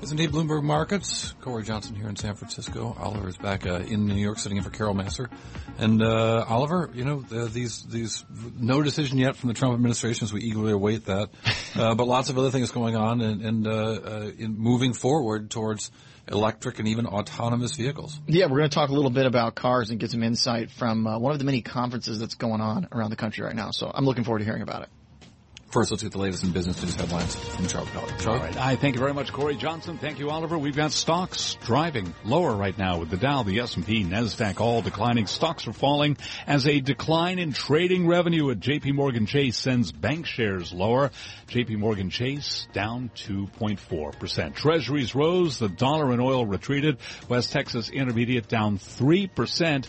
It's indeed Bloomberg Markets. Cory Johnson here in San Francisco. Oliver is back uh, in New York, sitting in for Carol Massar. And uh, Oliver, you know uh, these these no decision yet from the Trump administration, as we eagerly await that. Uh, but lots of other things going on, and, and uh, uh, in moving forward towards electric and even autonomous vehicles. Yeah, we're going to talk a little bit about cars and get some insight from one of the many conferences that's going on around the country right now. So I'm looking forward to hearing about it. First, let's get the latest in business news headlines from Charlie Pellet. Charlie? All right. I thank you very much, Cory Johnson. Thank you, Oliver. We've got stocks driving lower right now with the Dow, the S&P, NASDAQ all declining. Stocks are falling as a decline in trading revenue at JP Morgan Chase sends bank shares lower. JP Morgan Chase down 2.4%. Treasuries rose. The dollar and oil retreated. West Texas Intermediate down 3%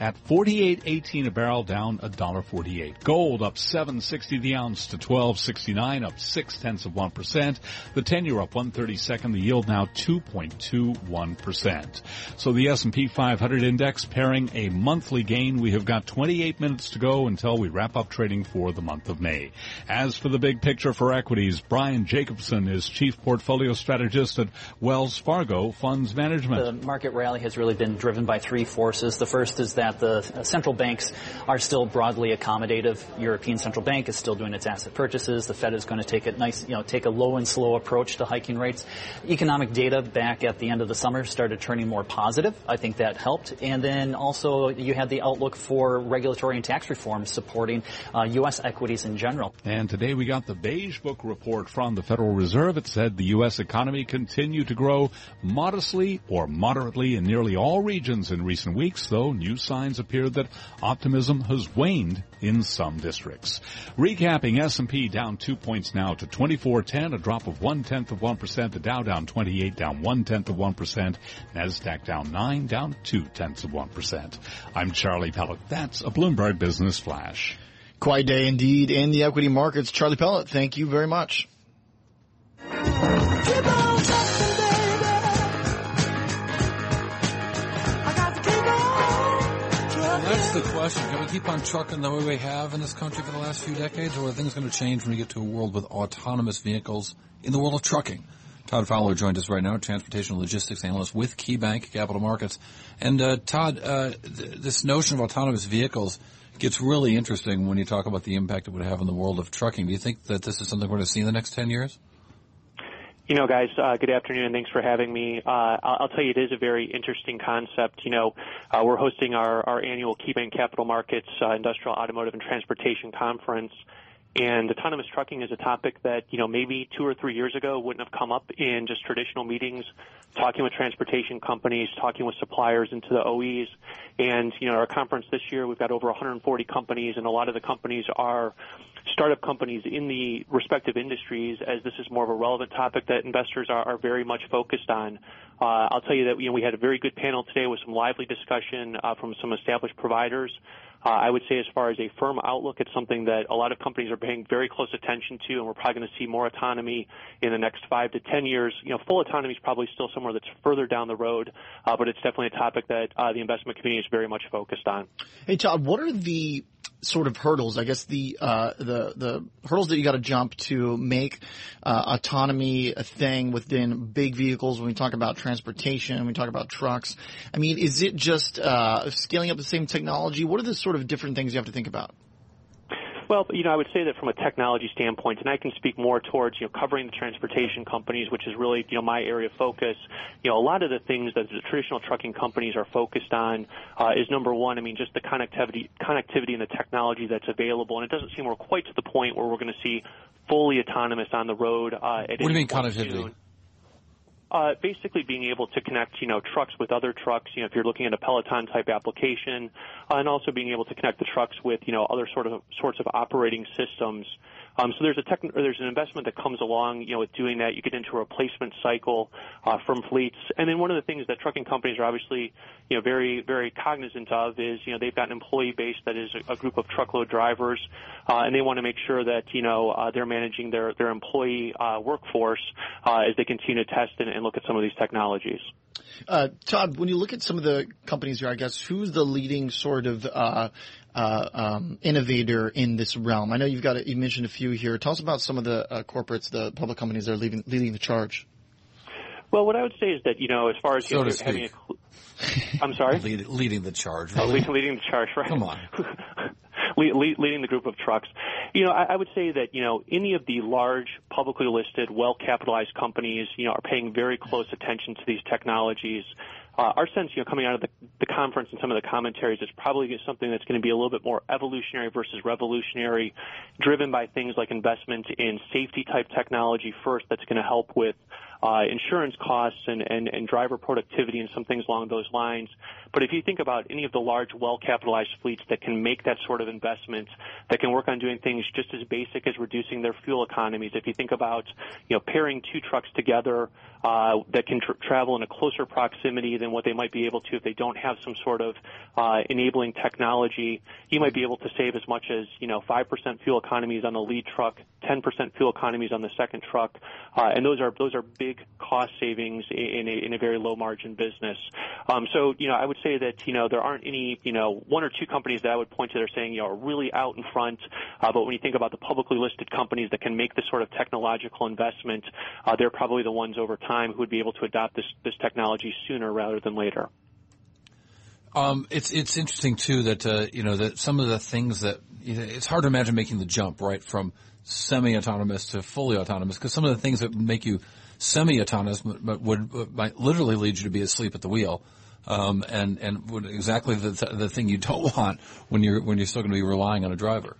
at 48.18 a barrel, down $1.48. Gold up 7.60 the ounce to 12.69, up six tenths of one percent. The 10-year up 132nd. The yield now 2.21 percent. So the S&P 500 index pairing a monthly gain. We have got 28 minutes to go until we wrap up trading for the month of May. As for the big picture for equities, Brian Jacobsen is chief portfolio strategist at Wells Fargo Funds Management. The market rally has really been driven by three forces. The first is that that the central banks are still broadly accommodative. European Central Bank is still doing its asset purchases. The Fed is going to take a nice, you know, take a low and slow approach to hiking rates. Economic data back at the end of the summer started turning more positive. I think that helped. And then also you had the outlook for regulatory and tax reform supporting uh, U.S. equities in general. And today we got the Beige Book report from the Federal Reserve. It said the U.S. economy continued to grow modestly or moderately in nearly all regions in recent weeks, though new signs signs appear that optimism has waned in some districts. Recapping S&P down two points now to 2410, a drop of one tenth of one percent. The Dow down 28, down one tenth of one percent. Nasdaq down nine, down two tenths of one percent. I'm Charlie Pellet. That's a Bloomberg Business Flash. Quiet day indeed in the equity markets. Charlie Pellet, thank you very much. The question. Can we keep on trucking the way we have in this country for the last few decades, or are things going to change when we get to a world with autonomous vehicles in the world of trucking? Todd Fowler joined us right now, transportation logistics analyst with KeyBanc Capital Markets. And uh, Todd, uh, th- this notion of autonomous vehicles gets really interesting when you talk about the impact it would have in the world of trucking. Do you think that this is something we're going to see in the next 10 years? You know, guys, uh, good afternoon and thanks for having me. Uh, I'll, I'll, tell you, it is a very interesting concept. You know, uh, we're hosting our, our annual KeyBanc Capital Markets uh, Industrial, Automotive, and Transportation Conference. And autonomous trucking is a topic that, you know, maybe two or three years ago wouldn't have come up in just traditional meetings, talking with transportation companies, talking with suppliers into the OEs. And, you know, our conference this year, we've got over 140 companies and a lot of the companies are startup companies in the respective industries as this is more of a relevant topic that investors are, are very much focused on. Uh, I'll tell you that you know, we had a very good panel today with some lively discussion uh, from some established providers. Uh, I would say as far as a firm outlook, it's something that a lot of companies are paying very close attention to, and we're probably going to see more autonomy in the next five to ten years. You know, full autonomy is probably still somewhere that's further down the road, uh, but it's definitely a topic that uh, the investment community is very much focused on. Hey, Todd, what are the sort of hurdles, I guess the uh, the the hurdles that you got to jump to make uh, autonomy a thing within big vehicles. When we talk about transportation, when we talk about trucks, I mean, is it just uh, scaling up the same technology? What are the sort of different things you have to think about? Well, you know, I would say that from a technology standpoint, and I can speak more towards, you know, covering the transportation companies, which is really, you know, my area of focus. You know, a lot of the things that the traditional trucking companies are focused on uh, is number one, I mean, just the connectivity, connectivity and the technology that's available. And it doesn't seem we're quite to the point where we're going to see fully autonomous on the road. Uh, at what do you mean connectivity? Soon. Uh, basically being able to connect, you know, trucks with other trucks. You know, if you're looking at a Peloton type application, uh, and also being able to connect the trucks with, you know, other sort of sorts of operating systems. Um, so there's a tech, there's an investment that comes along, you know, with doing that. You get into a replacement cycle uh, from fleets, and then one of the things that trucking companies are obviously, you know, very very cognizant of is, you know, they've got an employee base that is a, a group of truckload drivers, uh, and they want to make sure that you know uh, they're managing their their employee uh, workforce uh, as they continue to test and, and look at some of these technologies. Uh, Todd, when you look at some of the companies here, I guess who's the leading sort of uh, uh, um, innovator in this realm? I know you've got a, you mentioned a few here. Tell us about some of the uh, corporates, the public companies that are leading, leading the charge. Well, what I would say is that you know, as far as So you to having, speak. a, I'm sorry, Lead, leading the charge. Oh, Really? leading, leading the charge, right? Come on. Le- le- leading the group of trucks. You know, I, I would say that you know any of the large, publicly listed, well-capitalized companies, you know, are paying very close attention to these technologies. Uh, our sense, you know, coming out of the, the conference and some of the commentaries, it's probably something that's going to be a little bit more evolutionary versus revolutionary, driven by things like investment in safety type technology first. That's going to help with uh, insurance costs and, and, and driver productivity and some things along those lines. But if you think about any of the large, well-capitalized fleets that can make that sort of investment, that can work on doing things just as basic as reducing their fuel economies, if you think about, you know, pairing two trucks together uh, that can tr- travel in a closer proximity than what they might be able to if they don't have some sort of uh, enabling technology, you might be able to save as much as, you know, 5% fuel economies on the lead truck, 10% fuel economies on the second truck, uh, and those are those are big cost savings in a, in a very low margin business. Um, so, you know, I would say that you know there aren't any you know one or two companies that I would point to that are saying you know are really out in front. Uh, but when you think about the publicly listed companies that can make this sort of technological investment, uh, they're probably the ones over time who would be able to adopt this this technology sooner rather than later. Um, it's it's interesting too that uh, you know that some of the things that you know, it's hard to imagine making the jump right from semi-autonomous to fully autonomous because some of the things that make you semi-autonomous but would, might literally lead you to be asleep at the wheel. Um, and and would exactly the the thing you don't want when you're when you're still going to be relying on a driver.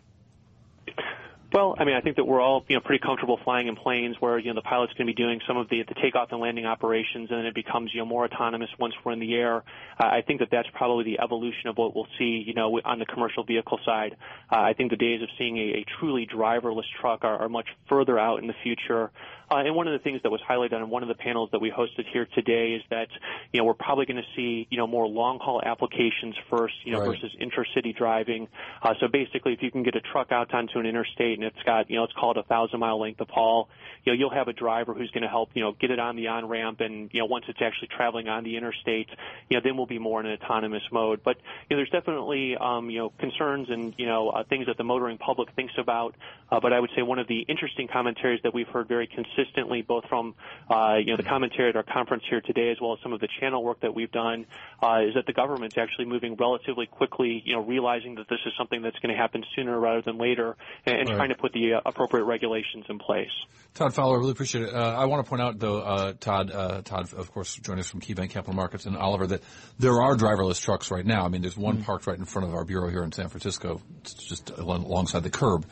Well, I mean, I think that we're all, you know, pretty comfortable flying in planes where, you know, the pilot's going to be doing some of the, the takeoff and landing operations and then it becomes, you know, more autonomous once we're in the air. Uh, I think that that's probably the evolution of what we'll see, you know, on the commercial vehicle side. Uh, I think the days of seeing a, a truly driverless truck are, are much further out in the future. Uh, and one of the things that was highlighted on one of the panels that we hosted here today is that, you know, we're probably going to see, you know, more long haul applications first, you know, Right. versus intercity driving. Uh, so basically, if you can get a truck out onto an interstate and it's got, you know, let's call it a thousand mile length of haul, you know, you'll have a driver who's going to help, you know, get it on the on ramp and, you know, once it's actually traveling on the interstate, you know, then we'll be more in an autonomous mode. But, you know, there's definitely, um, you know, concerns and, you know, uh, things that the motoring public thinks about. Uh, but I would say one of the interesting commentaries that we've heard very consistently, both from, uh, you know, the commentary at our conference here today, as well as some of the channel work that we've done, uh, is that the government's actually moving relatively quickly, you know, realizing that this is something that's going to happen sooner rather than later, and, and Right. trying to put the uh, appropriate regulations in place. Todd Fowler, really appreciate it. Uh, I want to point out, though, uh, Todd, uh, Todd, of course, joining us from KeyBanc Capital Markets, and Oliver, that there are driverless trucks right now. I mean, there's one parked right in front of our bureau here in San Francisco, it's just alongside the curb.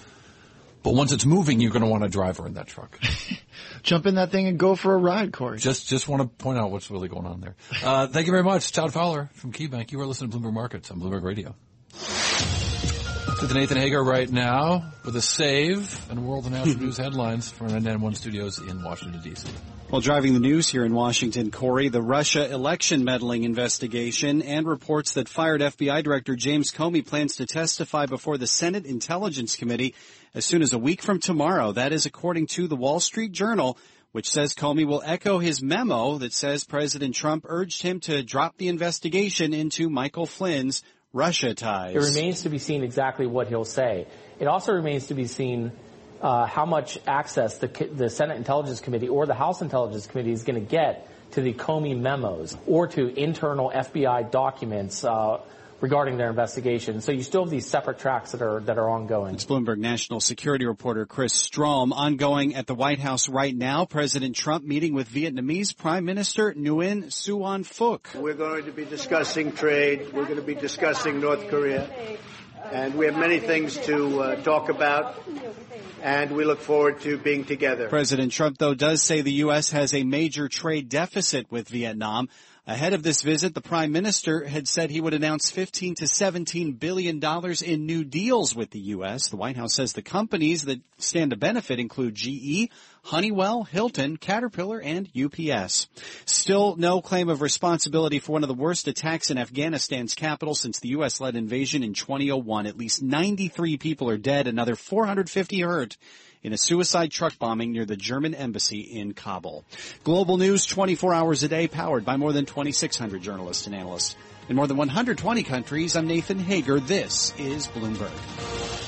But once it's moving, you're going to want a driver in that truck. Jump in that thing and go for a ride, Cory. just, just want to point out what's really going on there. Uh, thank you very much, Todd Fowler from KeyBanc. You are listening to Bloomberg Markets on Bloomberg Radio. With Nathan Hager right now with a save and world and national news headlines from 991 Studios in Washington, D.C. While driving the news here in Washington, Cory, the Russia election meddling investigation and reports that fired FBI Director James Comey plans to testify before the Senate Intelligence Committee as soon as a week from tomorrow. That is according to the Wall Street Journal, which says Comey will echo his memo that says President Trump urged him to drop the investigation into Michael Flynn's Russia ties. It remains to be seen exactly what he'll say. It also remains to be seen uh, how much access the, the Senate Intelligence Committee or the House Intelligence Committee is going to get to the Comey memos or to internal FBI documents uh, regarding their investigation. So you still have these separate tracks that are that are ongoing. It's Bloomberg national security reporter Chris Strohm. Ongoing at the White House right now, President Trump meeting with Vietnamese Prime Minister Nguyen Xuan Phuc. We're going to be discussing trade. We're going to be discussing North Korea. And we have many things to uh, talk about. and we look forward to being together. President Trump, though, does say the U.S. has a major trade deficit with Vietnam. Ahead of this visit, the prime minister had said he would announce 15 to 17 billion dollars in new deals with the U.S. The White House says the companies that stand to benefit include GE, Honeywell, Hilton, Caterpillar, and UPS. Still no claim of responsibility for one of the worst attacks in Afghanistan's capital since the U.S.-led invasion in 2001. At least 93 people are dead, another 450 hurt in a suicide truck bombing near the German embassy in Kabul. Global news 24 hours a day powered by more than 2,600 journalists and analysts. In more than 120 countries, I'm Nathan Hager. This is Bloomberg.